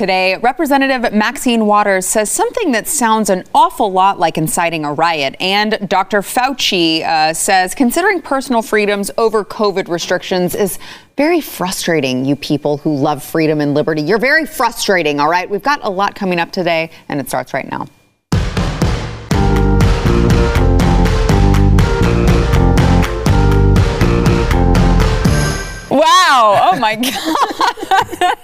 Today, Representative Maxine Waters says something that sounds an awful lot like inciting a riot. And Dr. Fauci uh, says considering personal freedoms over COVID restrictions is very frustrating, you people who love freedom and liberty. You're very frustrating, all right? We've got a lot coming up today, and it starts right now. Wow. Oh my God.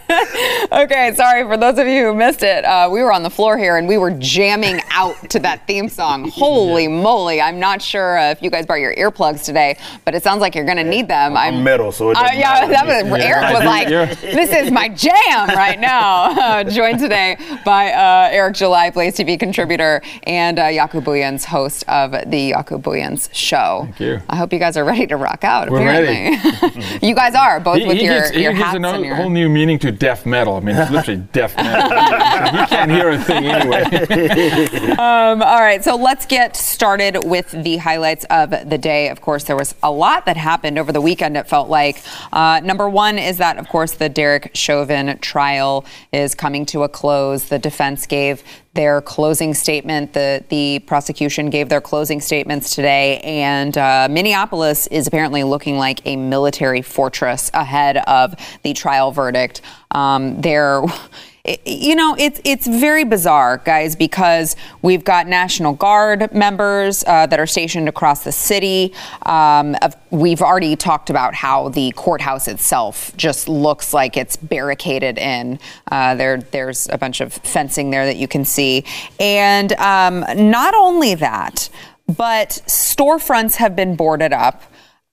okay. Sorry for those of you who missed it. Uh, we were on the floor here and we were jamming out to that theme song. Holy moly. I'm not sure uh, if you guys brought your earplugs today, but it sounds like you're going to need them. I'm, I'm metal, so it uh, yeah, that was, yeah. Eric was like, this is my jam right now. Uh, joined today by uh, Eric July, Blaze TV contributor, and uh, Jaco Booyens, host of the Jaco Booyens show. Thank you. I hope you guys are ready to rock out, We're apparently. ready. you guys are, both he, with he your, gives, your he gives a your... whole new meaning to deaf metal. I mean, it's literally deaf metal. you can't hear a thing anyway. um, all right, so let's get started with the highlights of the day. Of course, there was a lot that happened over the weekend, it felt like. Uh, number one is that, of course, the Derek Chauvin trial is coming to a close. The defense gave their closing statement. The the prosecution gave their closing statements today, and uh, Minneapolis is apparently looking like a military fortress ahead of the trial verdict. Um, there you know, it's it's very bizarre, guys, because we've got National Guard members uh, that are stationed across the city. Um, we've already talked about how the courthouse itself just looks like it's barricaded in. Uh, there, there's a bunch of fencing there that you can see, and um, not only that, but storefronts have been boarded up,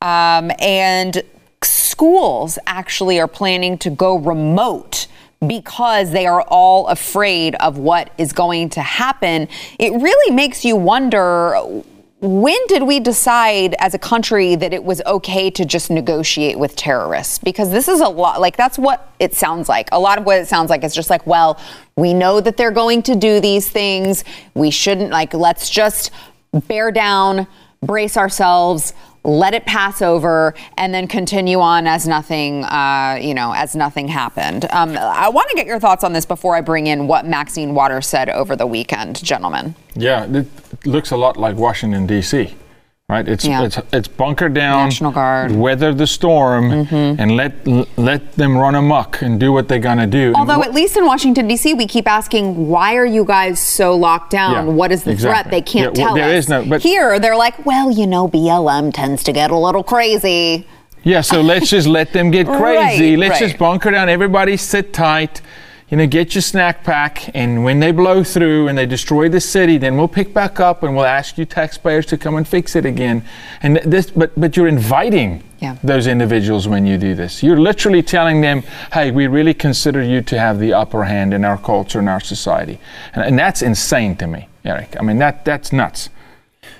um, and schools actually are planning to go remote because they are all afraid of what is going to happen, it really makes you wonder when did we decide as a country that it was okay to just negotiate with terrorists? Because this is a lot, like, that's what it sounds like. A lot of what it sounds like is just like, well, we know that they're going to do these things. We shouldn't, like, let's just bear down, brace ourselves, let it pass over, and then continue on as nothing, uh, you know, as nothing happened. Um, I want to get your thoughts on this before I bring in what Maxine Waters said over the weekend, gentlemen. Yeah, it looks a lot like Washington D.C right? It's yeah. it's it's bunker down, National Guard, weather the storm, mm-hmm. and let let them run amok and do what they're gonna do. Although wh- at least in Washington D.C. we keep asking, why are you guys so locked down? Yeah, what is the exactly. threat? They can't yeah, well, tell there us. Is no, but Here they're like, well, you know, BLM tends to get a little crazy. Yeah, so let's just let them get crazy. right, let's right. just bunker down. Everybody sit tight you know, get your snack pack, and when they blow through and they destroy the city, then we'll pick back up and we'll ask you taxpayers to come and fix it again. And this, but but you're inviting yeah. those individuals when you do this. You're literally telling them, "Hey, we really consider you to have the upper hand in our culture and our society," and, and that's insane to me, Eric. I mean, that that's nuts.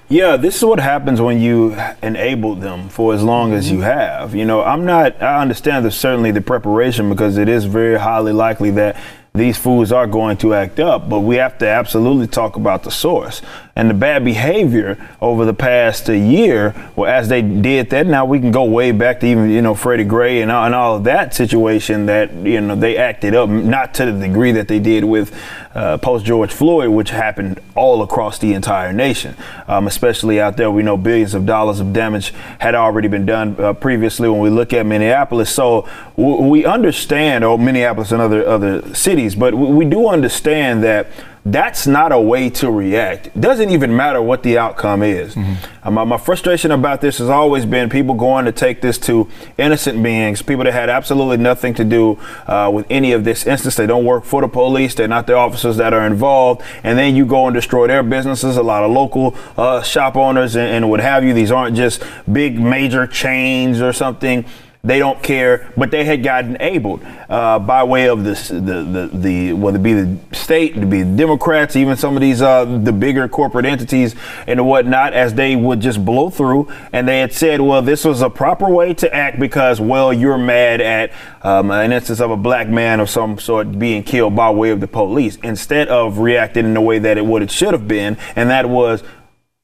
Yeah, this is what happens when you enable them for as long as you mm-hmm. have. You know, I'm not, I understand there's certainly the preparation because it is very highly likely that these foods are going to act up, but we have to absolutely talk about the source and the bad behavior over the past year. Well, as they did that, now we can go way back to even you know Freddie Gray and, and all of that situation that you know they acted up, not to the degree that they did with uh, post George Floyd, which happened all across the entire nation, um, especially out there. We know billions of dollars of damage had already been done uh, previously. When we look at Minneapolis, so w- we understand, or Minneapolis and other other cities, but we do understand that that's not a way to react. It doesn't even matter what the outcome is. Mm-hmm. Um, my frustration about this has always been people going to take this to innocent beings, people that had absolutely nothing to do uh, with any of this instance. They don't work for the police, they're not the officers that are involved, and then you go and destroy their businesses. A lot of local uh, shop owners and, and what have you. These aren't just big major chains or something. They don't care, but they had gotten able uh, by way of this, the, the, the, whether it be the state, to be the Democrats, even some of these, uh, the bigger corporate entities and whatnot, as they would just blow through. And they had said, well, this was a proper way to act because, well, you're mad at um, an instance of a black man of some sort being killed by way of the police, instead of reacting in the way that it would, it should have been. And that was,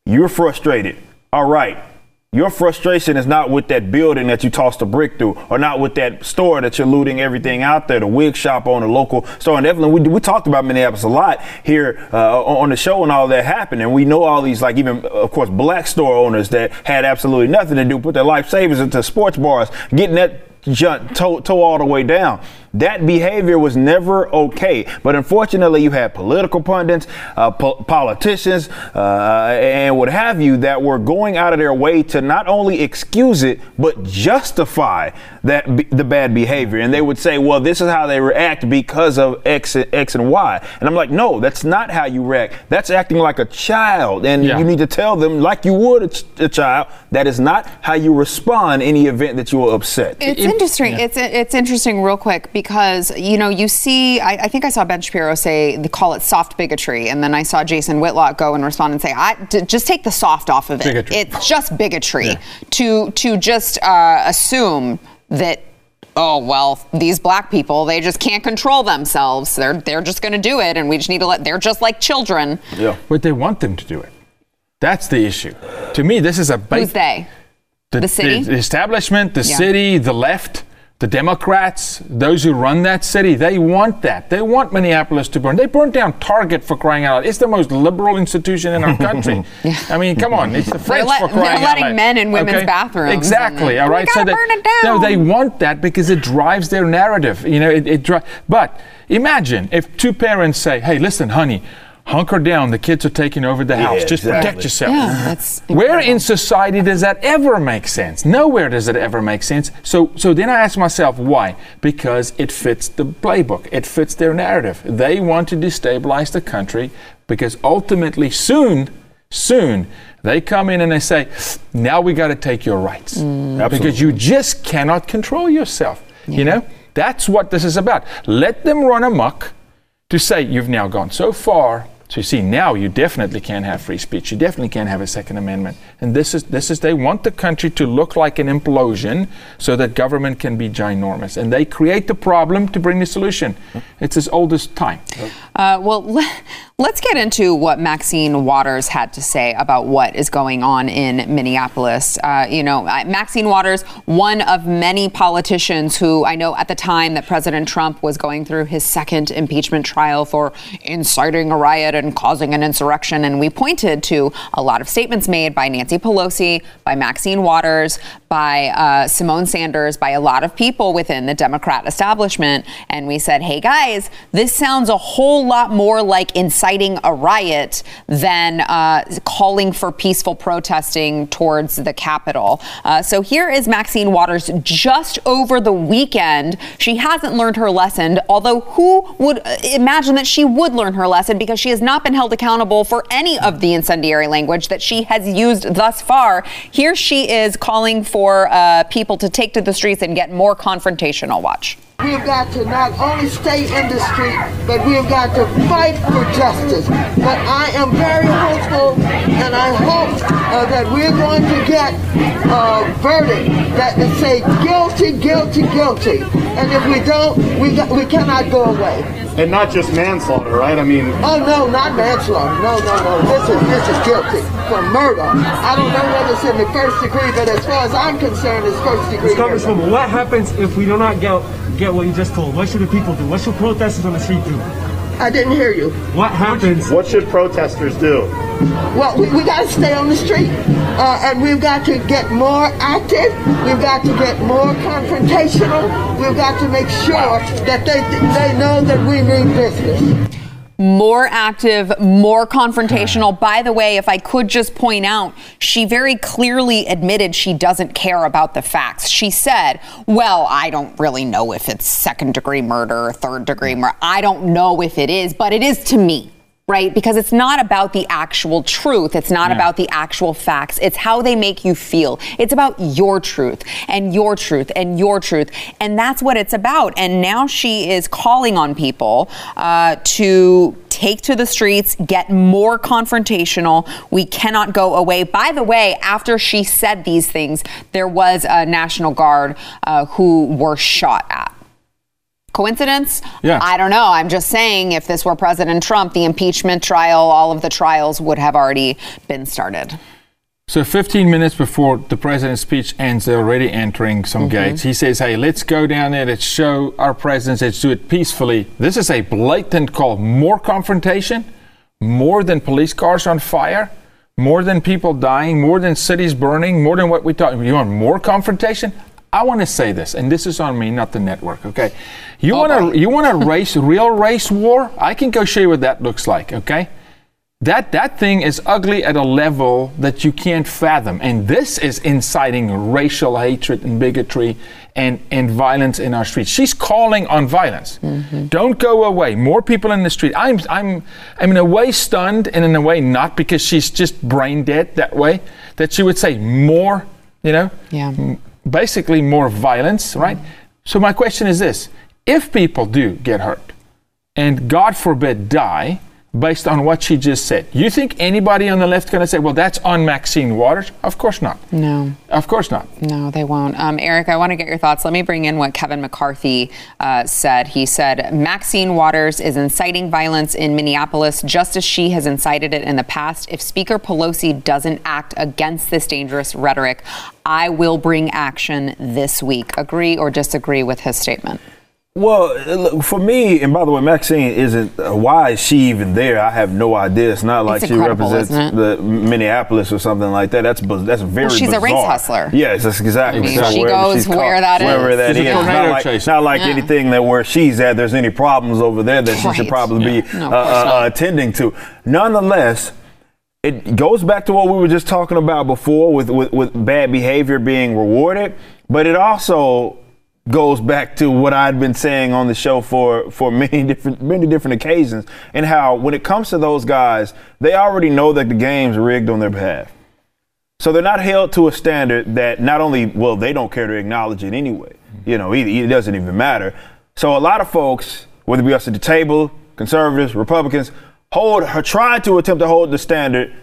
you're frustrated. All right your frustration is not with that building that you tossed a brick through, or not with that store that you're looting everything out there, the wig shop on the local store. And definitely, we, we talked about Minneapolis a lot here uh, on the show and all that happened. And we know all these, like even, of course, black store owners that had absolutely nothing to do, put their life savings into sports bars, getting that jump, toe, toe all the way down. That behavior was never okay. But unfortunately, you had political pundits, uh, po- politicians, uh, and what have you that were going out of their way to not only excuse it, but justify that be- the bad behavior. And they would say, well, this is how they react because of X, X and Y. And I'm like, no, that's not how you react. That's acting like a child. And Yeah. you need to tell them, like you would a, ch- a child, that is not how you respond any event that you are upset. It's interesting. It's it's interesting, real quick, because you know you see. I, I think I saw Ben Shapiro say they call it soft bigotry, and then I saw Jason Whitlock go and respond and say, "I just take the soft off of it. Bigotry. It's just bigotry to to just uh, assume that." Oh well, these black people, they just can't control themselves. They're they're just going to do it, and we just need to let. They're just like children. yeah. But they want them to do it. That's the issue. To me, this is a ba- Who's they? The city? the establishment, the Yeah. city, the left, the Democrats, those who run that city, they want that. They want Minneapolis to burn. They burned down Target for crying out loud. It's the most liberal institution in our country. I mean, come on, it's the French let- for they're crying out letting men in women's bathrooms Exactly. all "We right. it No, they want that because it drives their narrative. You know, it, it dri- But imagine if two parents say, "Hey, listen, honey." Hunker down. The kids are taking over the house. Just exactly. protect yourself. Yeah, that's Where in society does that ever make sense? Nowhere does it ever make sense. So, so then I ask myself, why? Because it fits the playbook. It fits their narrative. They want to destabilize the country because ultimately, soon, soon, they come in and they say, now we got to take your rights mm. because you just cannot control yourself. You know, that's what this is about. Let them run amok to say you've now gone so far. So you see, now you definitely can't have free speech. You definitely can't have a Second Amendment. And this is this is they want the country to look like an implosion so that government can be ginormous. And they create the problem to bring the solution. It's as old as time. Uh, well, let's get into what Maxine Waters had to say about what is going on in Minneapolis. Uh, you know, Maxine Waters, one of many politicians who I know at the time that President Trump was going through his second impeachment trial for inciting a riot and causing an insurrection. And we pointed to a lot of statements made by Nancy Pelosi, by Maxine Waters, by uh, Symone Sanders, by a lot of people within the Democrat establishment. And we said, hey guys, this sounds a whole lot more like inciting a riot than uh, calling for peaceful protesting towards the Capitol. Uh, so here is Maxine Waters just over the weekend. She hasn't learned her lesson, although who would uh, imagine that she would learn her lesson because she has not been held accountable for any of the incendiary language that she has used thus far. Here she is calling for uh, people to take to the streets and get more confrontational. Watch. We've got to not only stay in the street, but we've got to fight for justice. But I am very hopeful, and I hope uh, that we're going to get a verdict that will say guilty, guilty, guilty. And if we don't, we, got, we cannot go away. And not just manslaughter, right? I mean, Oh no, not manslaughter. No, no, no. This is this is guilty for murder. I don't know whether it's in the first degree, but as far as I'm concerned, it's first degree murder. Congresswoman, what happens if we do not get get what you just told? What should the people do? What should protesters on the street do? I didn't hear you. What happens? what should protesters do? Well, we, we got to stay on the street, uh, and we've got to get more active. We've got to get more confrontational. We've got to make sure that they they know that we mean business. More active, more confrontational. Hmm. By the way, if I could just point out, she very clearly admitted she doesn't care about the facts. She said, Well, I don't really know if it's second degree murder or third degree hmm. murder. I don't know if it is, but it is to me. Right? Because it's not about the actual truth. It's not about the actual facts. It's how they make you feel. It's about your truth and your truth and your truth. And that's what it's about. And now she is calling on people uh, to take to the streets, get more confrontational. We cannot go away. By the way, after she said these things, there was a National Guard uh, who were shot at. Coincidence? Yeah. I don't know. I'm just saying if this were President Trump, the impeachment trial, all of the trials would have already been started. So 15 minutes before the president's speech ends, they're already entering some mm-hmm. gates. He says, "Hey, let's go down there. Let's show our presence. Let's do it peacefully." This is a blatant call. More confrontation, more than police cars on fire, more than people dying, more than cities burning, more than what we thought. You want more confrontation? I want to say this, and this is on me, not the network. Okay, you want to oh, oh. you want to race real race war? I can go show you what that looks like. Okay. That that thing is ugly at a level that you can't fathom, and this is inciting racial hatred and bigotry and and violence in our streets. She's calling on violence. Mm-hmm. Don't go away. More people in the street. I'm I'm I'm in a way stunned, and in a way not because she's just brain dead that way. That she would say more, you know, Yeah. Basically more violence, right? So my question is this: If people do get hurt, and God forbid die based on what she just said. You think anybody on the left going to say, well, that's on Maxine Waters? Of course not. No. Of course not. No, they won't. Um, Eric, I want to get your thoughts. Let me bring in what Kevin McCarthy uh, said. He said Maxine Waters is inciting violence in Minneapolis just as she has incited it in the past. If Speaker Pelosi doesn't act against this dangerous rhetoric, I will bring action this week. Agree or disagree with his statement? Well, look, for me, and by the way, Maxine isn't. Uh, why is she even there? I have no idea. It's not like It's she represents the Minneapolis or something like that. That's that's very. she's a race hustler. Yes, that's exactly. I mean, so she wherever goes where caught- that wherever is. that She's a is. It's tornado not like, chaser. not like Yeah. anything that where she's at. There's any problems over there that she should probably be No, uh, of course uh, not. uh, attending to. Nonetheless. It goes back to what we were just talking about before with, with, with bad behavior being rewarded, but it also goes back to what I'd been saying on the show for for many different many different occasions, and how when it comes to those guys, they already know that the game's rigged on their behalf. So they're not held to a standard that not only well they don't care to acknowledge it anyway. You know, it, it doesn't even matter. So a lot of folks, whether it be us at the table, conservatives, Republicans, hold or try to attempt to hold the standard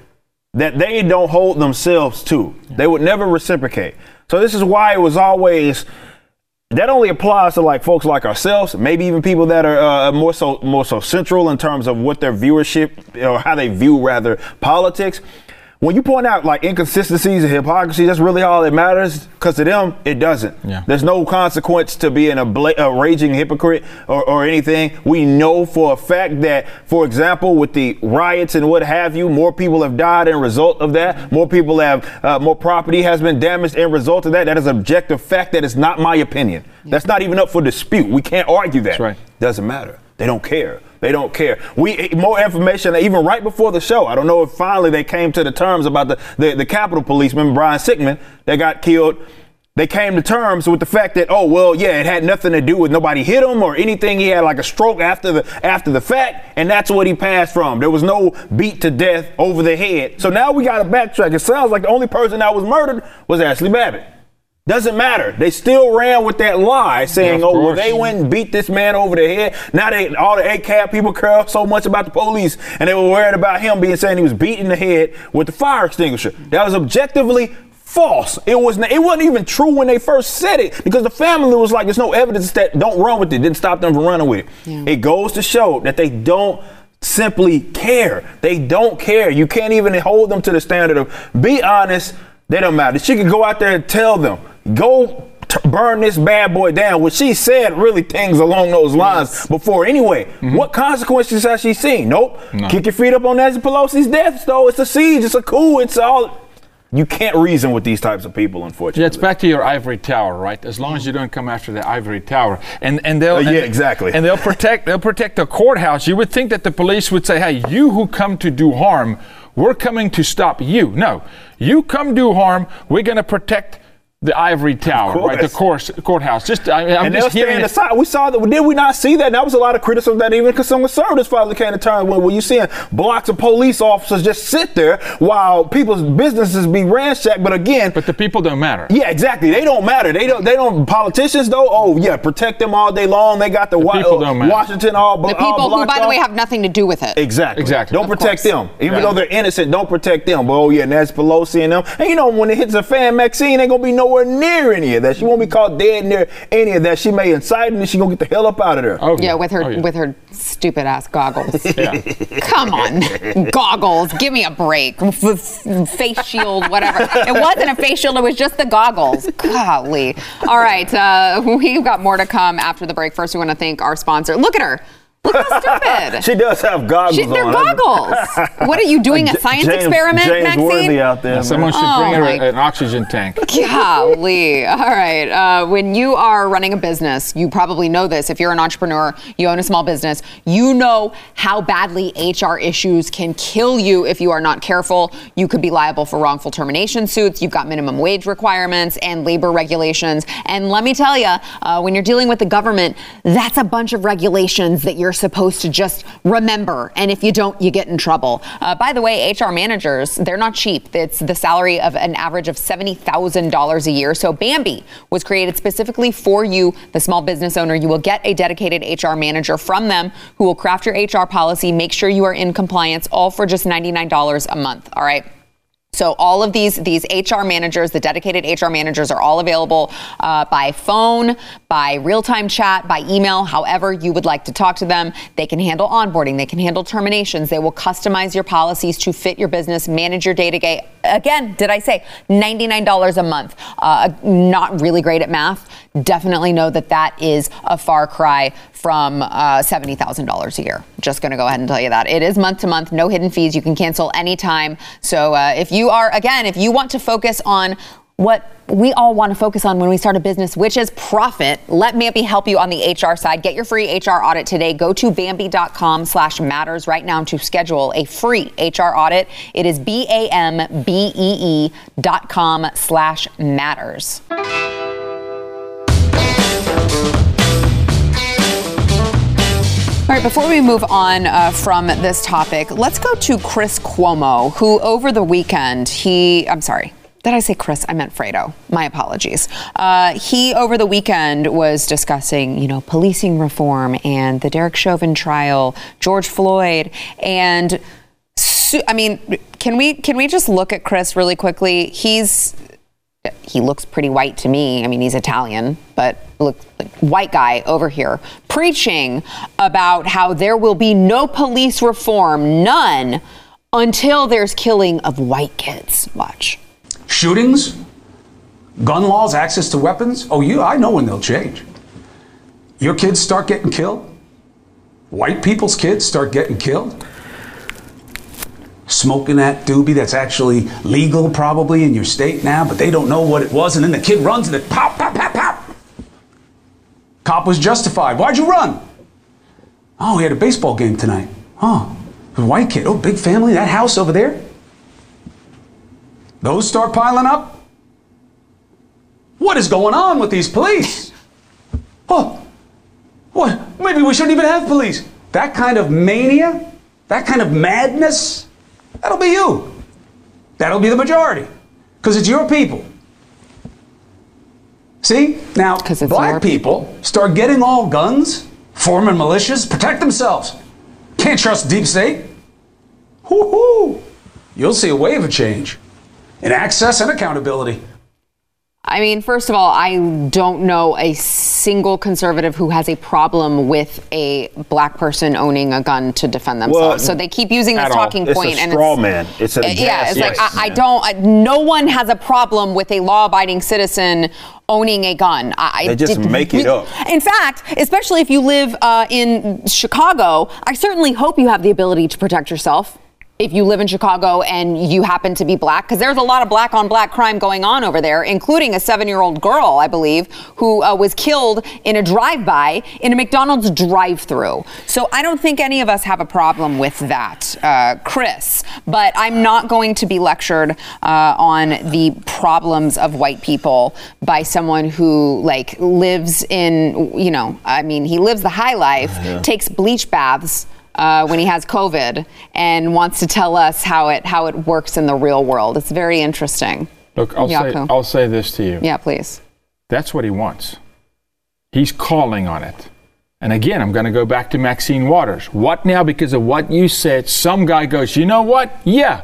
that they don't hold themselves to. They would never reciprocate. So this is why it was always that only applies to like folks like ourselves, maybe even people that are uh, more so more so central in terms of what their viewership or how they view rather politics. When you point out like inconsistencies and hypocrisy, that's really all that matters. Because to them, it doesn't. Yeah. There's no consequence to being a, bla- a raging hypocrite or, or anything. We know for a fact that, for example, with the riots and what have you, more people have died in result of that. More people have, uh, more property has been damaged in result of that. That is objective fact. That is not my opinion. That's not even up for dispute. We can't argue that. That's right. Doesn't matter. They don't care. They don't care. We eh, more information even right before the show. I don't know if finally they came to the terms about the the, the Capitol policeman Brian Sicknick that got killed. They came to terms with the fact that oh well yeah it had nothing to do with nobody hit him or anything. He had like a stroke after the after the fact, and that's what he passed from. There was no beat to death over the head. So now we got to backtrack. It sounds like the only person that was murdered was Ashley Babbitt. Doesn't matter. They still ran with that lie, saying, of "Oh, well, they went and beat this man over the head." Now they all the ACAB people care so much about the police, and they were worried about him being saying he was beating the head with the fire extinguisher. That was objectively false. It was. It wasn't even true when they first said it because the family was like, "There's no evidence that don't run with it." Didn't stop them from running with it. Yeah. It goes to show that they don't simply care. They don't care. You can't even hold them to the standard of be honest. They don't matter. She could go out there and tell them, go t- burn this bad boy down, which she said really things along those lines before. Anyway, what consequences has she seen? Nope. Kick your feet up on Nancy Pelosi's death, though. It's a siege. It's a coup. It's all. You can't reason with these types of people, unfortunately. Yeah, it's back to your ivory tower, right? As long as you don't come after the ivory tower, and and they'll Uh, yeah, and- exactly. and they'll protect they'll protect the courthouse. You would think that the police would say, "Hey, you who come to do harm, we're coming to stop you." No, you come do harm. We're going to protect the ivory tower, right? The course courthouse. Just I, I'm and just hearing stand it. aside. We saw that. Did we not see that? And that was a lot of criticism that even because some conservatives finally came to terms with. when you seeing blocks of police officers just sit there while people's businesses be ransacked. But again, But the people don't matter. yeah, exactly. They don't matter. They don't. They don't. Politicians though. Oh yeah, protect them all day long. They got the, wa- uh, don't. Washington all. The people who, by the way, have nothing to do with it. Exactly. Exactly. Don't Of protect course. them. Even Right. though they're innocent, don't protect them. But oh yeah, Nancy Pelosi and them. And you know, when it hits a fan, Maxine ain't gonna be no nowhere near any of that. She won't be caught dead near any of that. She may incite and then she gonna get the hell up out of there. Oh, Yeah, with her Oh, yeah. with her stupid ass goggles. Yeah. Come on, goggles. Give me a break. F- f- face shield, whatever. It wasn't a face shield. It was just the goggles. Golly. All right, uh, we've got more to come after the break. First, we want to thank our sponsor. Look at her. Look how stupid. She does have goggles She- on. they're goggles. What are you doing? A science James, experiment, James Maxine? Worthy out there. man. Someone should Oh, bring her a- an oxygen tank. Golly. All right. Uh, when you are running a business, you probably know this. If you're an entrepreneur, you own a small business, you know how badly HR issues can kill you if you are not careful. You could be liable for wrongful termination suits. You've got minimum wage requirements and labor regulations. And let me tell you, uh, when you're dealing with the government, that's a bunch of regulations that you're supposed to just remember. And if you don't, you get in trouble. Uh, by the way, HR managers, they're not cheap. It's the salary of an average of $70,000 a year. So Bambee was created specifically for you, the small business owner. You will get a dedicated HR manager from them who will craft your HR policy, make sure you are in compliance, all for just $99 a month. All right. So all of these these HR managers, the dedicated HR managers, are all available uh, by phone, by real time chat, by email. However, you would like to talk to them, they can handle onboarding, they can handle terminations, they will customize your policies to fit your business, manage your day to day. Again, did I say ninety nine dollars a month? Uh, not really great at math. Definitely know that that is a far cry from uh, $70,000 a year. Just going to go ahead and tell you that. It is month to month, no hidden fees. You can cancel anytime. So uh, if you are, again, if you want to focus on what we all want to focus on when we start a business, which is profit. Let Bambee help you on the HR side. Get your free HR audit today. Go to Bambee.com slash matters right now to schedule a free HR audit. It is B-A-M-B-E-E dot com slash matters. All right, before we move on uh, from this topic, let's go to Chris Cuomo, who over the weekend, he, I'm sorry, did I say Chris? I meant Fredo. My apologies. Uh, he, over the weekend, was discussing, you know, policing reform and the Derek Chauvin trial, George Floyd, and su- I mean, can we can we just look at Chris really quickly? He's he looks pretty white to me. I mean, he's Italian, but look white guy over here preaching about how there will be no police reform, none, until there's killing of white kids. Watch. shootings, gun laws, access to weapons. Oh, you, I know when they'll change. Your kids start getting killed. White people's kids start getting killed. Smoking that doobie that's actually legal probably in your state now, but they don't know what it was, and then the kid runs and it pop, pop, pop, pop. Cop was justified. Why'd you run? Oh, he had a baseball game tonight. Huh. a white kid. Oh, big family. That house over there. Those start piling up. What is going on with these police? Oh, what? Maybe we shouldn't even have police. That kind of mania, that kind of madness, that'll be you. That'll be the majority. Because it's your people. See? Now, black your people start getting all guns, forming militias, protect themselves. Can't trust deep state. Whoo-hoo. You'll see a wave of change in access and accountability. I mean, first of all, I don't know a single conservative who has a problem with a black person owning a gun to defend themselves. Well, so they keep using this talking It's a point, and straw it's, man. It's a Uh, yeah, it's like yes, I, I don't. I, no one has a problem with a law-abiding citizen owning a gun. I, They just make it up. In fact, especially if you live uh, in Chicago, I certainly hope you have the ability to protect yourself. If you live in Chicago and you happen to be black, because there's a lot of black on black crime going on over there, including a seven year old girl, I believe, who uh, was killed in a drive by in a McDonald's drive through. So I don't think any of us have a problem with that, uh, Chris. But I'm not going to be lectured uh, on the problems of white people by someone who like lives in, you know, I mean, he lives the high life, takes bleach baths uh, when he has COVID and wants to tell us how it how it works in the real world. It's very interesting. Look, I'll say, I'll say this to you. Yeah, please. That's what he wants. He's calling on it. And again, I'm going to go back to Maxine Waters. What now? Because of what you said, some guy goes, you know what? Yeah,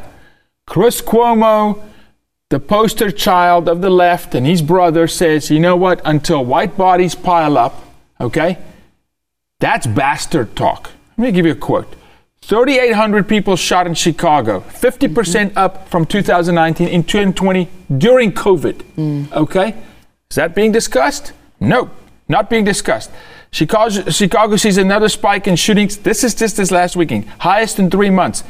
Chris Cuomo the poster child of the left and his brother says, you know what, until white bodies pile up, okay, that's bastard talk. Let me give you a quote. 3,800 people shot in Chicago, 50% mm-hmm. up from 2019 in 2020 during COVID. Mm. Okay? Is that being discussed? No, not being discussed. Chicago, Chicago sees another spike in shootings. This is just this last weekend, highest in three months.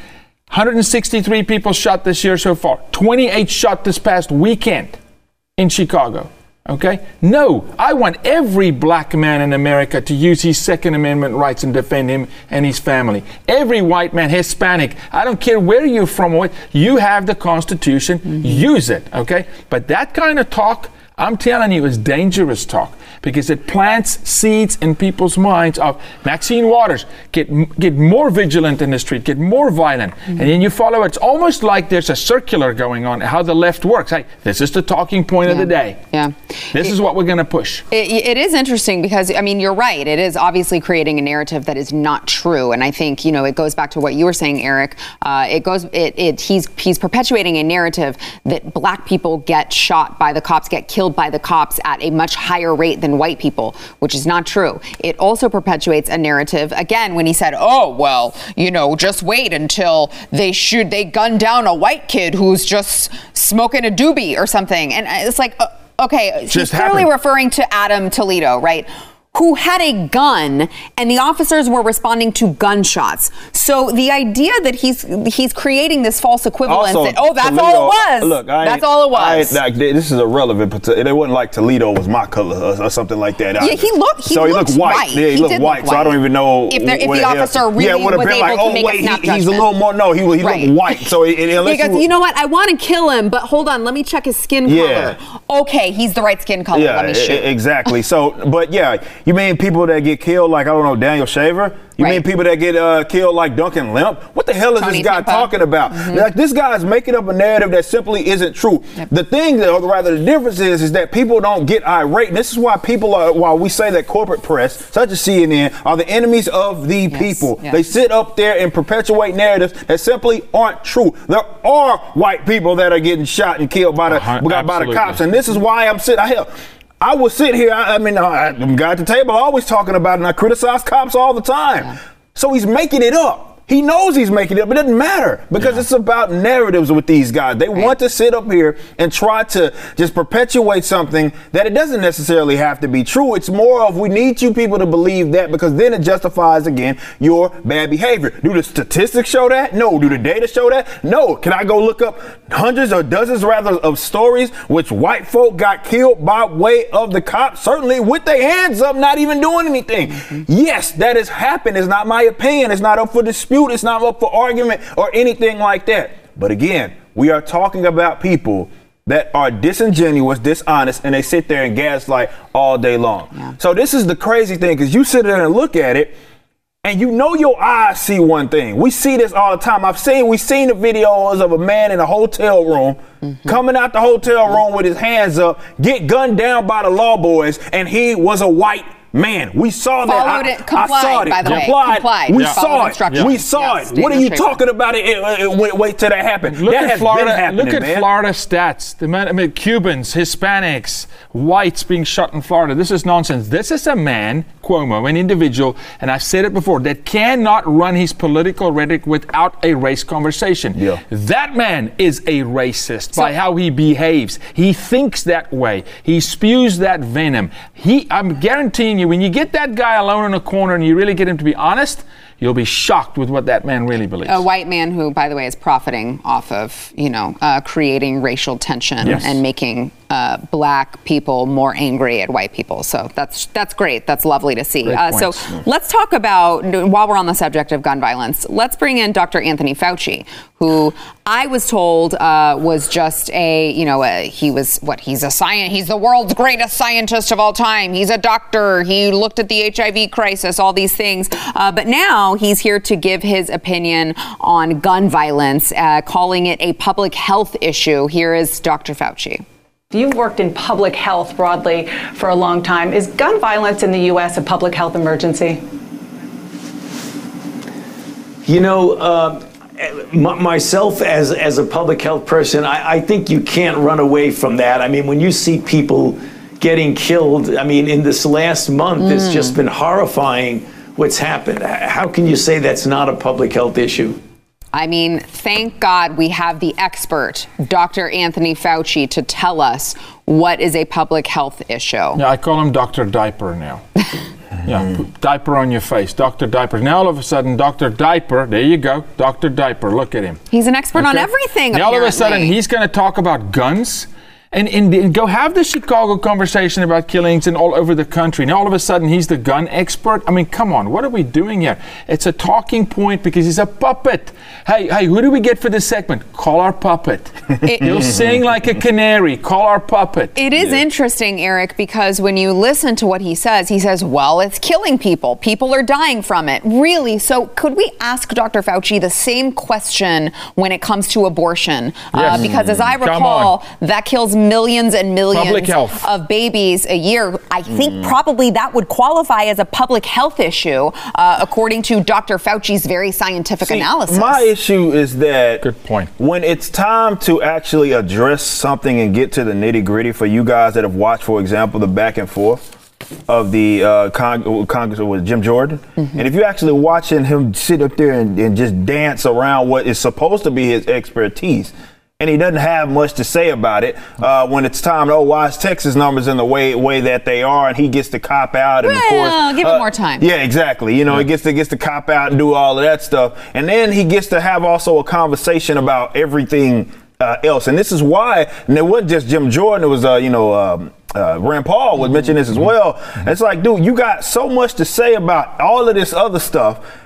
163 people shot this year so far, 28 shot this past weekend in Chicago. Okay? No, I want every black man in America to use his Second Amendment rights and defend him and his family. Every white man, Hispanic, I don't care where you're from, what you have the Constitution, mm-hmm. use it. Okay? But that kind of talk, I'm telling you, it's dangerous talk because it plants seeds in people's minds of Maxine Waters, get, get more vigilant in the street, get more violent. And then you follow it. It's almost like there's a circular going on, how the left works. Hey, this is the talking point of the day. Yeah. This is what we're going to push. It, it is interesting because I mean you're right. It is obviously creating a narrative that is not true, and I think you know it goes back to what you were saying, Eric. Uh, it goes. It, it he's he's perpetuating a narrative that black people get shot by the cops, get killed by the cops at a much higher rate than white people, which is not true. It also perpetuates a narrative again when he said, "Oh well, you know, just wait until they shoot they gun down a white kid who's just smoking a doobie or something," and it's like. Uh, Okay, he's Just clearly happened. referring to Adam Toledo, right? Who had a gun and the officers were responding to gunshots. So the idea that he's he's creating this false equivalence that oh that's all it was. Look, I that's all it was. like, this is irrelevant. But it wasn't like Toledo was my color or, or something like that. Yeah, he looked- he so he looked looked white. white. Yeah, he, He looked did white. So I don't even know If there- if the hell- officer really yeah, it would have was been like, able to oh make a wait, snap he, he's a little more. No, he, he Right. looked white. So it, it, unless he goes, you, you know what? I want to kill him, but hold on, let me check his skin Yeah. color. Okay, he's the right skin color. Yeah, let me shoot. exactly. So, but yeah, you mean people that get killed like I don't know Daniel Shaver? You mean people that get uh, killed like Duncan Lemp? What the hell is Tony this guy Timpa. talking about? Like this guy is making up a narrative that simply isn't true. The thing, that, or rather, the difference is, is that people don't get irate. And this is why people are, why we say that corporate press, such as CNN, are the enemies of the Yes, people. yes. They sit up there and perpetuate narratives that simply aren't true. There are white people that are getting shot and killed by the Uh-huh, by the cops, and this is why I'm sitting. Hell, I will sit here. I, I mean, I, I'm guy at the table, always talking about, it, and I criticize cops all the time. So he's making it up. He knows he's making it up. It doesn't matter because it's about narratives with these guys. They want to sit up here and try to just perpetuate something that it doesn't necessarily have to be true. It's more of we need you people to believe that because then it justifies again your bad behavior. Do the statistics show that? No. Do the data show that? No. Can I go look up hundreds or dozens rather of stories which white folk got killed by way of the cops? Certainly with their hands up, not even doing anything. Mm-hmm. Yes, that has happened. It's not my opinion. It's not up for dispute. It's not up for argument or anything like that. But again, we are talking about people that are disingenuous, dishonest, and they sit there and gaslight all day long. So this is the crazy thing because you sit there and look at it. And you know your eyes see one thing. We see this all the time. I've seen we've seen the videos of a man in a hotel room mm-hmm. coming out the hotel room with his hands up, get gunned down by the law boys, and he was a white man. We saw that. Followed I, it- I complied, saw it. by the way. Complied. Complied. We Yeah. saw it. instructions. We saw Yes, it. What are you Shaver. talking about? It, it, it- wait, wait till that happened. Look that at has Florida. been happening, look at man. Florida stats. The man, I mean, Cubans, Hispanics, whites being shot in Florida. This is nonsense. This is a man, Cuomo, an individual, and I've said it before, that cannot run his political rhetoric without a race conversation. Yeah. That man is a racist by how he behaves. He thinks that way. He spews that venom. He, I'm guaranteeing you, when you get that guy alone in a corner and you really get him to be honest, you'll be shocked with what that man really believes. a white man who, by the way, is profiting off of you know uh, creating racial tension Yes. and making uh, black people more angry at white people. So that's that's great. That's lovely to see. Uh, so points. let's talk about while we're on the subject of gun violence. Let's bring in Dr. Anthony Fauci, who I was told uh, was just a you know a, he was what he's a science he's the world's greatest scientist of all time. He's a doctor. He looked at the HIV crisis, all these things. Uh, but now he's here to give his opinion on gun violence, uh, calling it a public health issue. Here is Dr. Fauci. You've worked in public health broadly for a long time. Is gun violence in the U.S. a public health emergency? You know, uh, m- myself as as a public health person, I, I think you can't run away from that. I mean, when you see people getting killed, I mean, in this last month, it's Mm. just been horrifying what's happened. How can you say that's not a public health issue? I mean, thank God we have the expert, Dr. Anthony Fauci, to tell us what is a public health issue. Yeah, I call him Dr. Diaper now. yeah, put diaper on your face, Dr. Diaper. Now all of a sudden, Dr. Diaper, there you go, Dr. Diaper, look at him. He's an expert on everything. Now all of a sudden, he's going to talk about guns. And, and, and go have the Chicago conversation about killings and all over the country. Now all of a sudden he's the gun expert. I mean, come on, what are we doing here? It's a talking point because he's a puppet. Hey, hey, who do we get for this segment? Call our puppet. He'll sing like a canary. Call our puppet. It is interesting, Eric, because when you listen to what he says, he says, well, it's killing people. People are dying from it. Really? So could we ask Dr. Fauci the same question when it comes to abortion? Uh, Yes. because as I recall, that kills millions and Public millions health. of babies a year. I think probably that would qualify as a public health issue, uh, according to Dr. Fauci's very scientific See, analysis. My issue is that Good point. when it's time to actually address something and get to the nitty gritty for you guys that have watched, for example, the back and forth of the uh, Cong- Congress with Jim Jordan, Mm-hmm. and if you're actually watching him sit up there and, and just dance around what is supposed to be his expertise. And he doesn't have much to say about it uh, when it's time. Oh, why is Texas numbers in the way way that they are? And he gets to cop out. And of course, give him uh, more time. Yeah, exactly. You know, he gets to gets to cop out and do all of that stuff, and then he gets to have also a conversation about everything uh, else. And this is why, and it wasn't just Jim Jordan. It was, uh, you know. Um, uh, Rand Paul would mention this as well. It's like, dude, you got so much to say about all of this other stuff.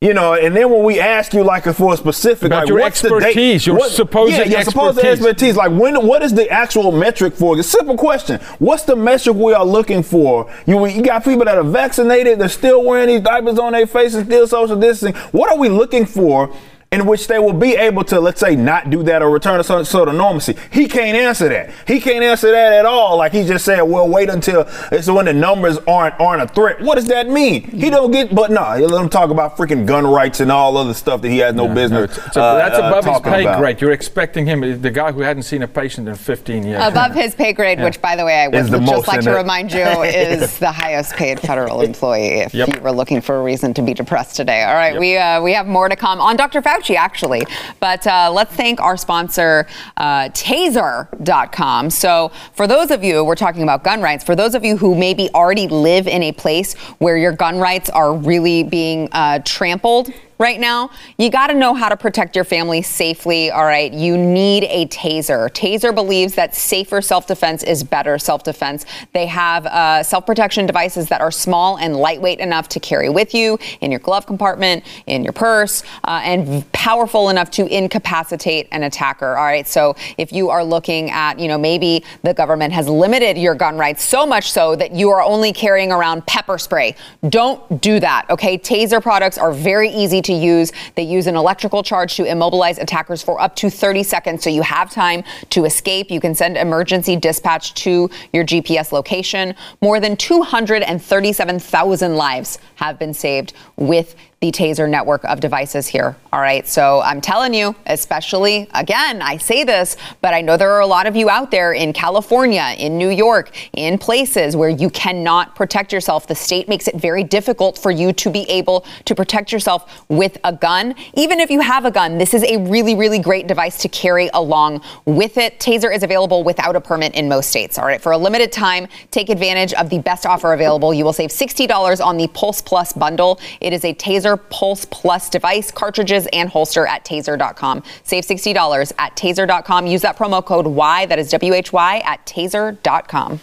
You know, and then when we ask you like for a specific, About like your what's the date? expertise, your supposed yeah, your supposed expertise. expertise. Like when, what is the actual metric for? It's a simple question. What's the metric we are looking for? You, you got people that are vaccinated, they're still wearing these diapers on their faces, still social distancing. What are we looking for? In which they will be able to, let's say, not do that or return to some sort of normalcy. He can't answer that. He can't answer that at all. Like he just said, "Well, wait until it's when the numbers aren't aren't a threat." What does that mean? He don't get. But no, he let him talk about freaking gun rights and all other stuff that he has no No, business. it's- it's a- uh, that's uh, above his pay about. grade. You're expecting him, the guy who hadn't seen a patient in 15 years. Above his pay grade, which, by the way, I would just like to it. remind you is the highest paid federal employee. If Yep. you were looking for a reason to be depressed today, all right, we uh, we have more to come on Dr. Fauci actually, but uh, let's thank our sponsor, uh, Taser.com. So for those of you, we're talking about gun rights. For those of you who maybe already live in a place where your gun rights are really being uh, trampled right now, you got to know how to protect your family safely. All right. You need a taser. Taser believes that safer self defense is better self defense. They have uh, self protection devices that are small and lightweight enough to carry with you in your glove compartment, in your purse, uh, and powerful enough to incapacitate an attacker. All right. So if you are looking at, you know, maybe the government has limited your gun rights so much so that you are only carrying around pepper spray, don't do that. Okay. Taser products are very easy to use. They use an electrical charge to immobilize attackers for up to 30 seconds. So you have time to escape. You can send emergency dispatch to your GPS location. More than 237,000 lives have been saved with the Taser network of devices here. All right. So I'm telling you, especially again, I say this, but I know there are a lot of you out there in California, in New York, in places where you cannot protect yourself. The state makes it very difficult for you to be able to protect yourself with a gun. Even if you have a gun, this is a really, really great device to carry along with it. Taser is available without a permit in most states. All right. For a limited time, take advantage of the best offer available. You will save $60 on the Pulse Plus bundle. It is a Taser Pulse Plus device, cartridges, and holster at taser.com. Save $60 at taser.com. Use that promo code Y, that is W H Y, at taser.com.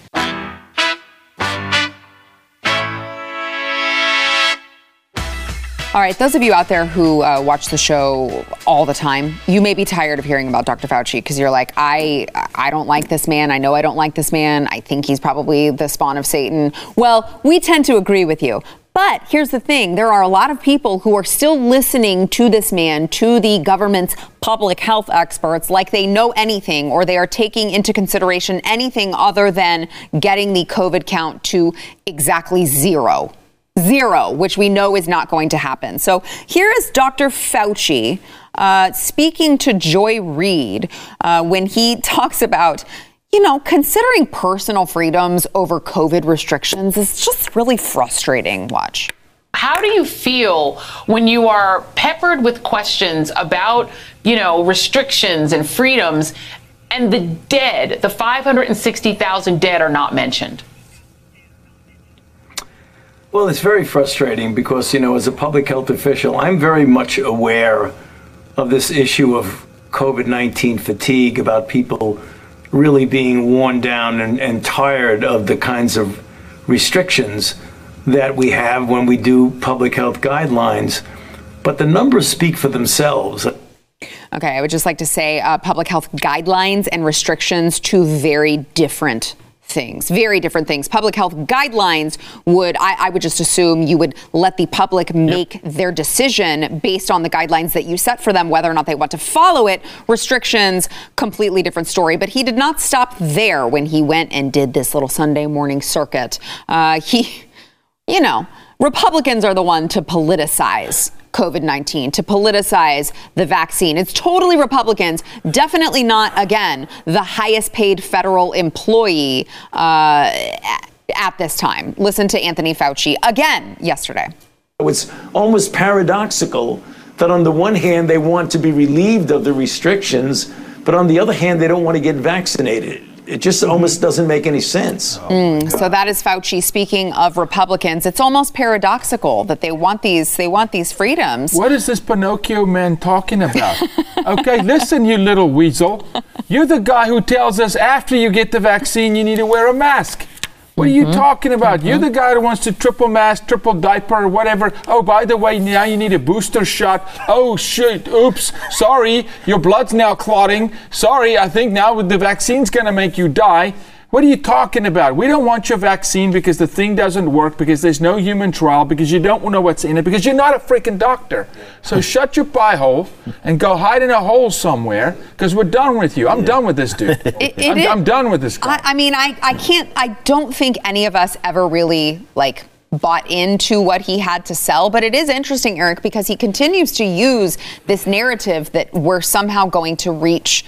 All right, those of you out there who uh, watch the show all the time, you may be tired of hearing about Dr. Fauci because you're like, I, I don't like this man. I know I don't like this man. I think he's probably the spawn of Satan. Well, we tend to agree with you. But here's the thing there are a lot of people who are still listening to this man, to the government's public health experts, like they know anything or they are taking into consideration anything other than getting the COVID count to exactly zero. Zero, which we know is not going to happen. So here is Dr. Fauci uh, speaking to Joy Reid uh, when he talks about. You know, considering personal freedoms over COVID restrictions is just really frustrating. Watch. How do you feel when you are peppered with questions about, you know, restrictions and freedoms and the dead, the 560,000 dead are not mentioned? Well, it's very frustrating because, you know, as a public health official, I'm very much aware of this issue of COVID 19 fatigue, about people really being worn down and, and tired of the kinds of restrictions that we have when we do public health guidelines. But the numbers speak for themselves. Okay, I would just like to say uh, public health guidelines and restrictions, two very different things, very different things. Public health guidelines would, I, I would just assume you would let the public make yep. their decision based on the guidelines that you set for them, whether or not they want to follow it. Restrictions, completely different story. But he did not stop there when he went and did this little Sunday morning circuit. Uh, he, you know, Republicans are the one to politicize COVID 19, to politicize the vaccine. It's totally Republicans, definitely not, again, the highest paid federal employee uh, at this time. Listen to Anthony Fauci again yesterday. It's almost paradoxical that on the one hand, they want to be relieved of the restrictions, but on the other hand, they don't want to get vaccinated it just almost doesn't make any sense. Mm, so that is Fauci speaking of Republicans. It's almost paradoxical that they want these they want these freedoms. What is this Pinocchio man talking about? okay, listen, you little weasel. You're the guy who tells us after you get the vaccine you need to wear a mask. What are you mm-hmm. talking about? Mm-hmm. You're the guy who wants to triple mask, triple diaper, or whatever. Oh, by the way, now you need a booster shot. Oh, shit. Oops. Sorry. Your blood's now clotting. Sorry. I think now the vaccine's going to make you die. What are you talking about? We don't want your vaccine because the thing doesn't work, because there's no human trial, because you don't know what's in it, because you're not a freaking doctor. So shut your pie hole and go hide in a hole somewhere, because we're done with you. I'm yeah. done with this dude. It, it I'm, I'm, done with this guy. I, I mean, I, I can't, I don't think any of us ever really, like, bought into what he had to sell. But it is interesting, Eric, because he continues to use this narrative that we're somehow going to reach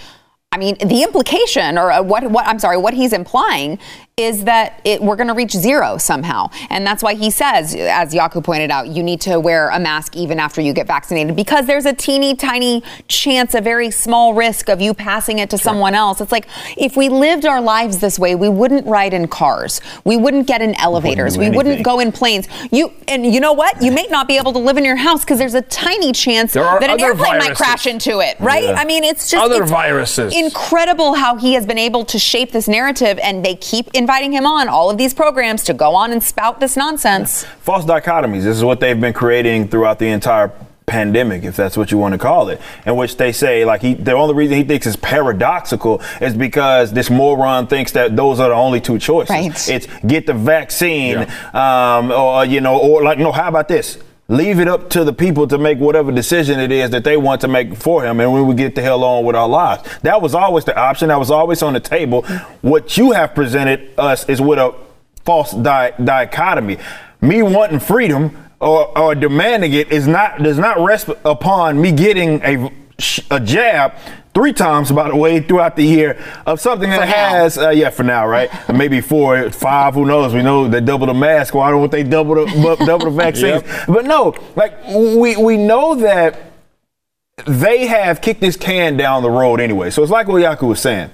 I mean, the implication, or uh, what, what I'm sorry, what he's implying is that it, we're going to reach zero somehow. And that's why he says, as Jaco pointed out, you need to wear a mask even after you get vaccinated because there's a teeny tiny chance, a very small risk of you passing it to sure. someone else. It's like if we lived our lives this way, we wouldn't ride in cars. We wouldn't get in elevators. Wouldn't we wouldn't go in planes. You and you know what? You may not be able to live in your house because there's a tiny chance that an airplane viruses. might crash into it, right? Yeah. I mean, it's just other viruses. incredible how he has been able to shape this narrative and they keep in inviting him on all of these programs to go on and spout this nonsense. False dichotomies. This is what they've been creating throughout the entire pandemic, if that's what you want to call it, in which they say like he the only reason he thinks it's paradoxical is because this moron thinks that those are the only two choices. Right. It's get the vaccine, yeah. um, or you know, or like no, how about this? Leave it up to the people to make whatever decision it is that they want to make for him and we would get the hell on with our lives. That was always the option. That was always on the table. What you have presented us is with a false di- dichotomy. Me wanting freedom or, or demanding it is not does not rest upon me getting a a jab three times, by the way, throughout the year of something that has, uh, yeah, for now, right? Maybe four, five, who knows? We know they double the mask. Why don't they double the double the vaccines? Yep. But no, like we we know that they have kicked this can down the road anyway. So it's like what Jaco was saying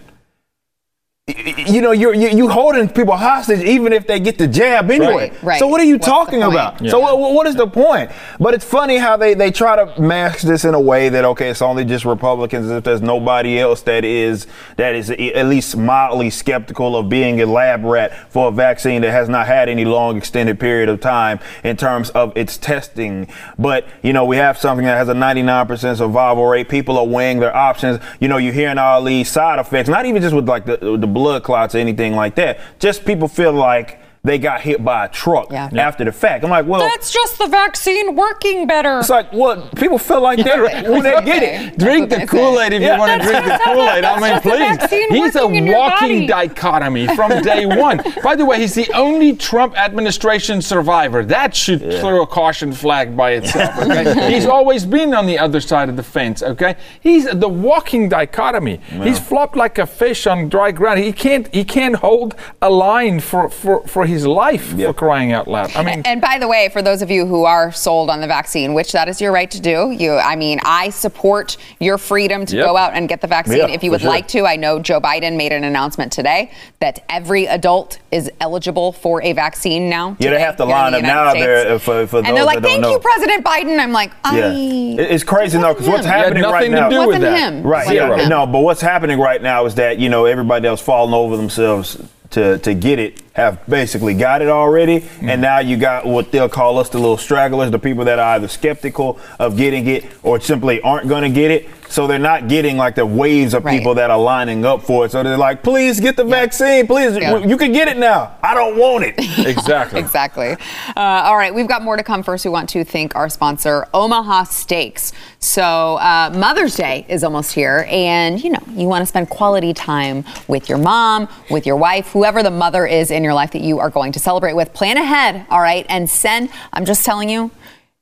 you know, you're you, you holding people hostage even if they get the jab anyway. Right, right. So what are you What's talking about? Yeah. So what, what is the point? But it's funny how they, they try to mask this in a way that okay, it's only just Republicans. If there's nobody else that is that is at least mildly skeptical of being a lab rat for a vaccine that has not had any long extended period of time in terms of its testing. But you know, we have something that has a 99% survival rate. People are weighing their options. You know, you're hearing all these side effects, not even just with like the, the blood clots or anything like that. Just people feel like they got hit by a truck Yeah. after the fact. I'm like, well, That's just the vaccine working better. it's like, well, people feel like that when they get it. Drink the Kool Aid if Yeah. you want to drink the Kool Aid. I mean, That's just the please. He's a working in your walking dichotomy from day one. By the way, he's the only Trump administration survivor. That should throw a caution flag by itself. Okay? he's always been on the other side of the fence. Okay, he's the walking dichotomy. He's flopped like a fish on dry ground. He can't. He can't hold a line for for, for his life. For crying out loud. I mean. And by the way, for those of you who are sold on the vaccine, which that is your right to do, you, I mean, I support your freedom to Yep. go out and get the vaccine Yeah, if you would sure. like to. I know Joe Biden made an announcement today that every adult is eligible for a vaccine now. Yeah, they today have to line up United now there uh, for, for those And they're like, that don't "Thank know. you, President Biden." I'm like, I. Yeah, it's crazy though because what's him. He had happening right now? nothing to now. do with that. him. Right. Yeah. him. No, but what's happening right now is that you know everybody else falling over themselves to to get it have basically got it already, mm. and now you got what they'll call us the little stragglers, the people that are either skeptical of getting it or simply aren't going to get it. So they're not getting like the waves of Right. people that are lining up for it. So they're like, please get the vaccine, please. Yeah. You can get it now. I don't want it. Exactly. Exactly. Uh, all right, we've got more to come. First, we want to thank our sponsor, Omaha Steaks. So, uh, Mother's Day is almost here, and you know, you want to spend quality time with your mom, with your wife, whoever the mother is in your life that you are going to celebrate with. Plan ahead, all right, and send. I'm just telling you.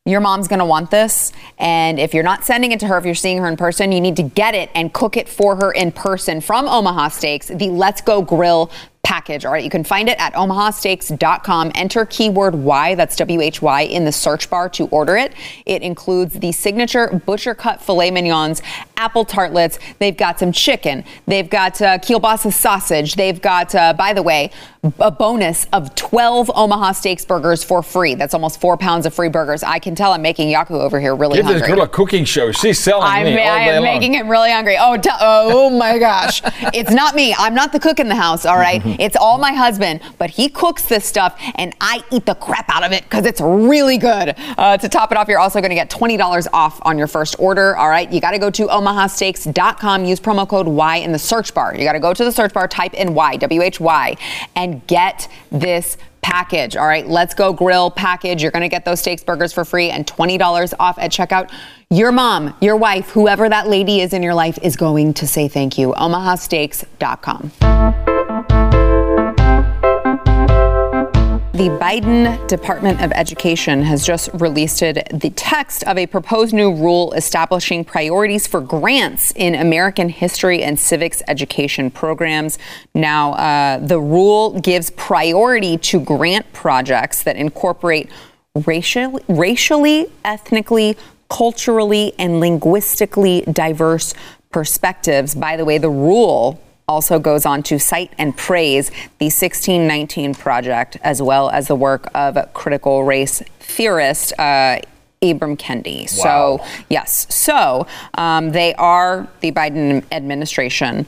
Your mom's gonna want this, and if you're not sending it to her, if you're seeing her in person, you need to get it and cook it for her in person from Omaha Steaks, the Let's Go Grill package. All right, you can find it at omahasteaks.com. Enter keyword Y, that's W H Y, in the search bar to order it. It includes the signature butcher cut filet mignons, apple tartlets. They've got some chicken. They've got uh, kielbasa sausage. They've got, uh, by the way, a bonus of 12 Omaha Steaks burgers for free. That's almost four pounds of free burgers. I can tell I'm making Jaco over here really Give this girl a cooking show. She's selling I'm, me all I am long. making him really hungry. Oh, oh my gosh. it's not me. I'm not the cook in the house, all right? It's all my husband, but he cooks this stuff and I eat the crap out of it because it's really good. Uh, to top it off, you're also going to get $20 off on your first order, all right? You got to go to omahasteaks.com, use promo code Y in the search bar. You got to go to the search bar, type in Y, W H Y, and get this package. All right, let's go grill package. You're going to get those steaks burgers for free and $20 off at checkout. Your mom, your wife, whoever that lady is in your life is going to say thank you. omahasteaks.com. The Biden Department of Education has just released the text of a proposed new rule establishing priorities for grants in American history and civics education programs. Now, uh, the rule gives priority to grant projects that incorporate racially, racially ethnically, culturally, and linguistically diverse perspectives. By the way, the rule also goes on to cite and praise the 1619 Project, as well as the work of critical race theorist uh, Ibram Kendi. So, yes, so um, they are the Biden administration.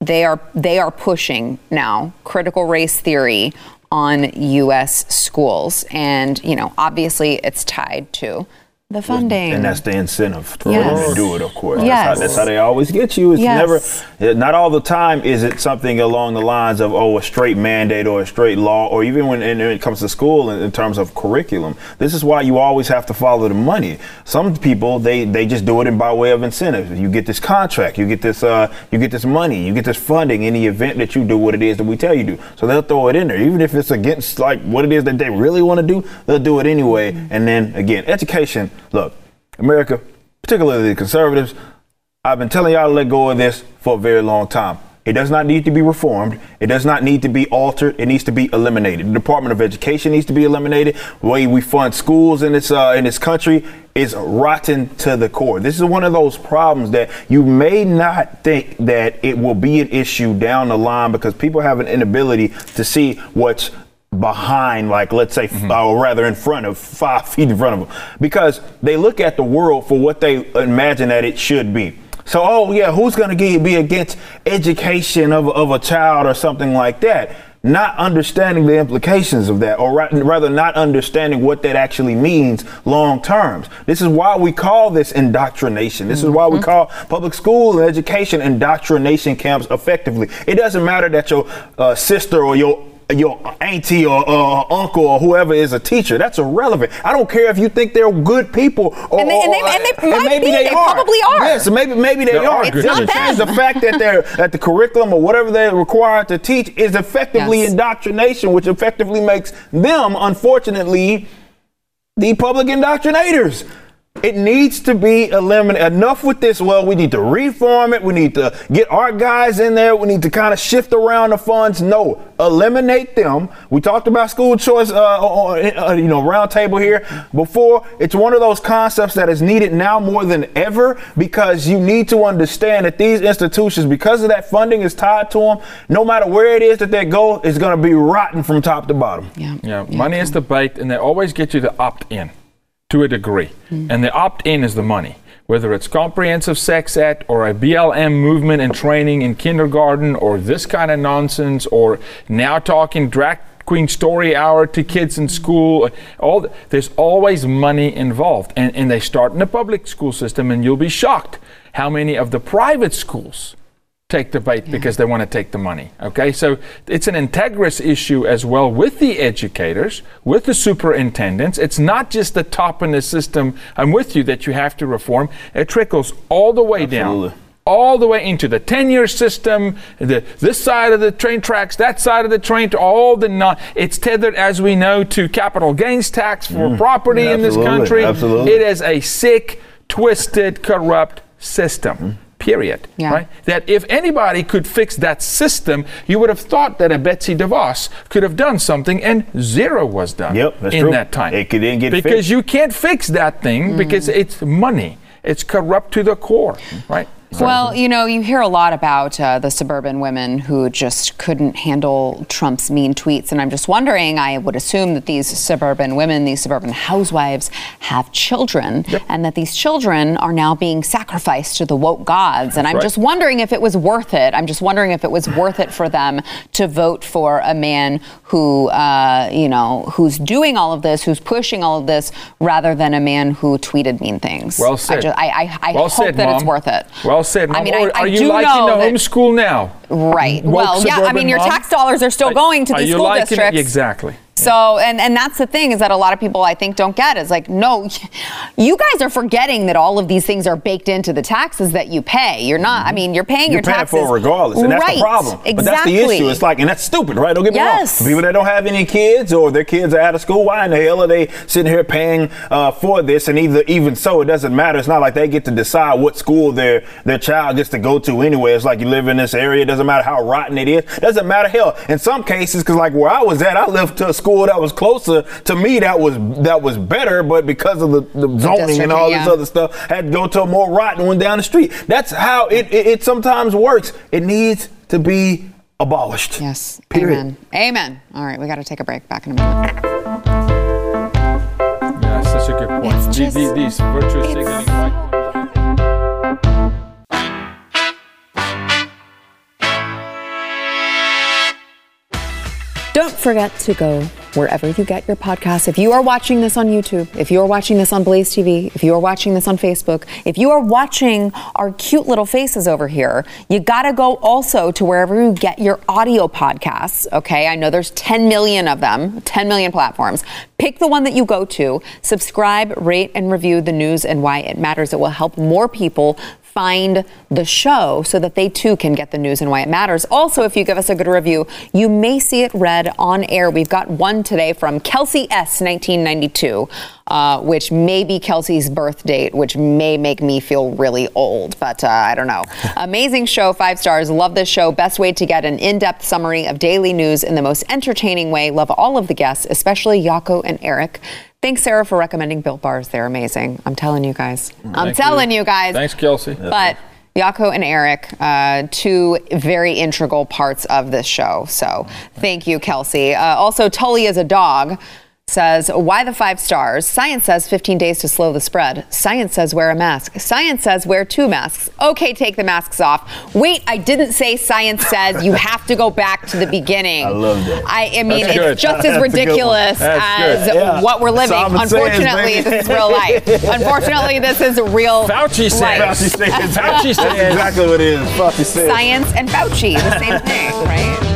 They are they are pushing now critical race theory on U.S. schools, and you know, obviously, it's tied to the funding. And that's the incentive for Yes. them to do it, of course. Yes. That's, how, that's how they always get you. It's Yes. never, not all the time is it something along the lines of, oh, a straight mandate or a straight law, or even when, when it comes to school in, in terms of curriculum. This is why you always have to follow the money. Some people, they, they just do it in by way of incentive. You get this contract, you get this, uh, you get this money, you get this funding in the event that you do what it is that we tell you to do. So they'll throw it in there. Even if it's against like what it is that they really want to do, they'll do it anyway. And then again, education, look, America, particularly the conservatives, I've been telling y'all to let go of this for a very long time. It does not need to be reformed. It does not need to be altered. It needs to be eliminated. The Department of Education needs to be eliminated. The way we fund schools in this uh, in this country is rotten to the core. This is one of those problems that you may not think that it will be an issue down the line because people have an inability to see what's behind, like let's say, Mm-hmm. or rather in front of five feet in front of them, because they look at the world for what they imagine that it should be. So, oh yeah, who's going to be against education of, of a child or something like that? Not understanding the implications of that, or ra- rather, not understanding what that actually means long terms. This is why we call this indoctrination. This is why we call public school and education indoctrination camps effectively. It doesn't matter that your uh, sister or your your auntie or uh, uncle or whoever is a teacher. That's irrelevant. I don't care if you think they're good people or, And they- and they- and they might be. They probably are. Yes, maybe maybe they There are. are It good doesn't teachers. change the fact that they're that the curriculum or whatever they're required to teach is effectively Yes. indoctrination, which effectively makes them, unfortunately, the public indoctrinators. It needs to be eliminated. Enough with this. Well, we need to reform it. We need to get our guys in there. We need to kind of shift around the funds. No, eliminate them. We talked about school choice, uh, uh, you know, roundtable here before. It's one of those concepts that is needed now more than ever because you need to understand that these institutions, because of that funding is tied to them, no matter where it is that they go, is going to be rotten from top to bottom. Yeah. Yeah, money is the bait, and they always get you to opt in to a degree. Hmm. And the opt in is the money. Whether it's comprehensive sex ed or a BLM movement and training in kindergarten or this kind of nonsense or now talking drag queen story hour to kids in school all th- there's always money involved and, and they start in the public school system and you'll be shocked how many of the private schools take the bait because they want to take the money. Okay, so it's an integrous issue as well with the educators, with the superintendents. It's not just the top in the system. I'm with you that you have to reform. It trickles all the way Absolutely. down. All the way into the tenure system, the this side of the train tracks, that side of the train, to all the non. It's tethered, as we know, to capital gains tax for property in this Mm. country. absolutely. It is a sick, twisted, corrupt system. Period. Yeah. Right? That if anybody could fix that system, you would have thought that a Betsy DeVos could have done something, and zero was done Yep, that's in true. that time. It didn't get because fixed. you can't fix that thing because mm. it's money. It's corrupt to the core, right? Well, you know, you hear a lot about uh, the suburban women who just couldn't handle Trump's mean tweets. And I'm just wondering, I would assume that these suburban women, these suburban housewives, have children, and that these children are now being sacrificed to the woke gods. And I'm right. just wondering if it was worth it. I'm just wondering if it was worth it for them to vote for a man who, uh, you know, who's doing all of this, who's pushing all of this, rather than a man who tweeted mean things. Well I, said. just, I, I, I well hope said, that it's Mom. worth it. Well said, Mom. I mean, I- I are you liking the that- homeschool now? Right. Well, yeah. I mean, your mom? tax dollars are still going to the school districts. Exactly. So, and, and that's the thing is that a lot of people I think don't get is like, no, you guys are forgetting that all of these things are baked into the taxes that you pay. You're not. I mean, you're paying You're your paying taxes for it regardless, and that's right. the problem. Exactly. But that's the issue. It's like, and that's stupid, right? Don't get me Yes. wrong. People that don't have any kids or their kids are out of school, why in the hell are they sitting here paying uh, for this? And either even so, it doesn't matter. It's not like they get to decide what school their their child gets to go to anyway. It's like you live in this area. It doesn't matter how rotten it is. Doesn't matter. Hell, in some cases, because like where I was at, I lived to a school that was closer to me. That was that was better, but because of the, the zoning and all this other stuff, had to go to a more rotten one down the street. That's how it, it, it sometimes works. It needs to be abolished. Yes. Period. Amen. Amen. All right, we got to take a break. Back in a minute. Yeah, that's such a good point. It's These- just- these, these virtue it's- signaling. Don't forget to go wherever you get your podcasts. If you are watching this on YouTube, if you are watching this on Blaze TV, if you are watching this on Facebook, if you are watching our cute little faces over here, you got to go also to wherever you get your audio podcasts. Okay. I know there's 10 million of them, 10 million platforms. Pick the one that you go to, subscribe, rate, and review the news and why it matters. It will help more people find the show so that they too can get the news and why it matters. Also, if you give us a good review, you may see it read on air. We've got one today from Kelsey S. 1992, uh, which may be Kelsey's birth date, which may make me feel really old, but uh, I don't know. Amazing show, five stars. Love this show. Best way to get an in depth summary of daily news in the most entertaining way. Love all of the guests, especially Jaco and Eric. Thanks, Sarah, for recommending Built Bars. They're amazing. I'm telling you guys. I'm Thank telling you, guys. Thanks, Kelsey. But Jaco and Eric, uh, two very integral parts of this show. So thank you, Kelsey. Uh, also, Tully is a dog. Says, why the five stars? Science says 15 days to slow the spread. Science says wear a mask. Science says wear two masks. Okay, take the masks off. Wait, I didn't say science says you have to go back to the beginning. I love that. I, I mean, That's it's good. just as good ridiculous as. Yeah. what we're living. Unfortunately, baby. this is real life. Unfortunately, this is real Fauci said. life. Fauci says. Fauci That's says. exactly what it is. Fauci says. Science and Fauci, the same thing, right?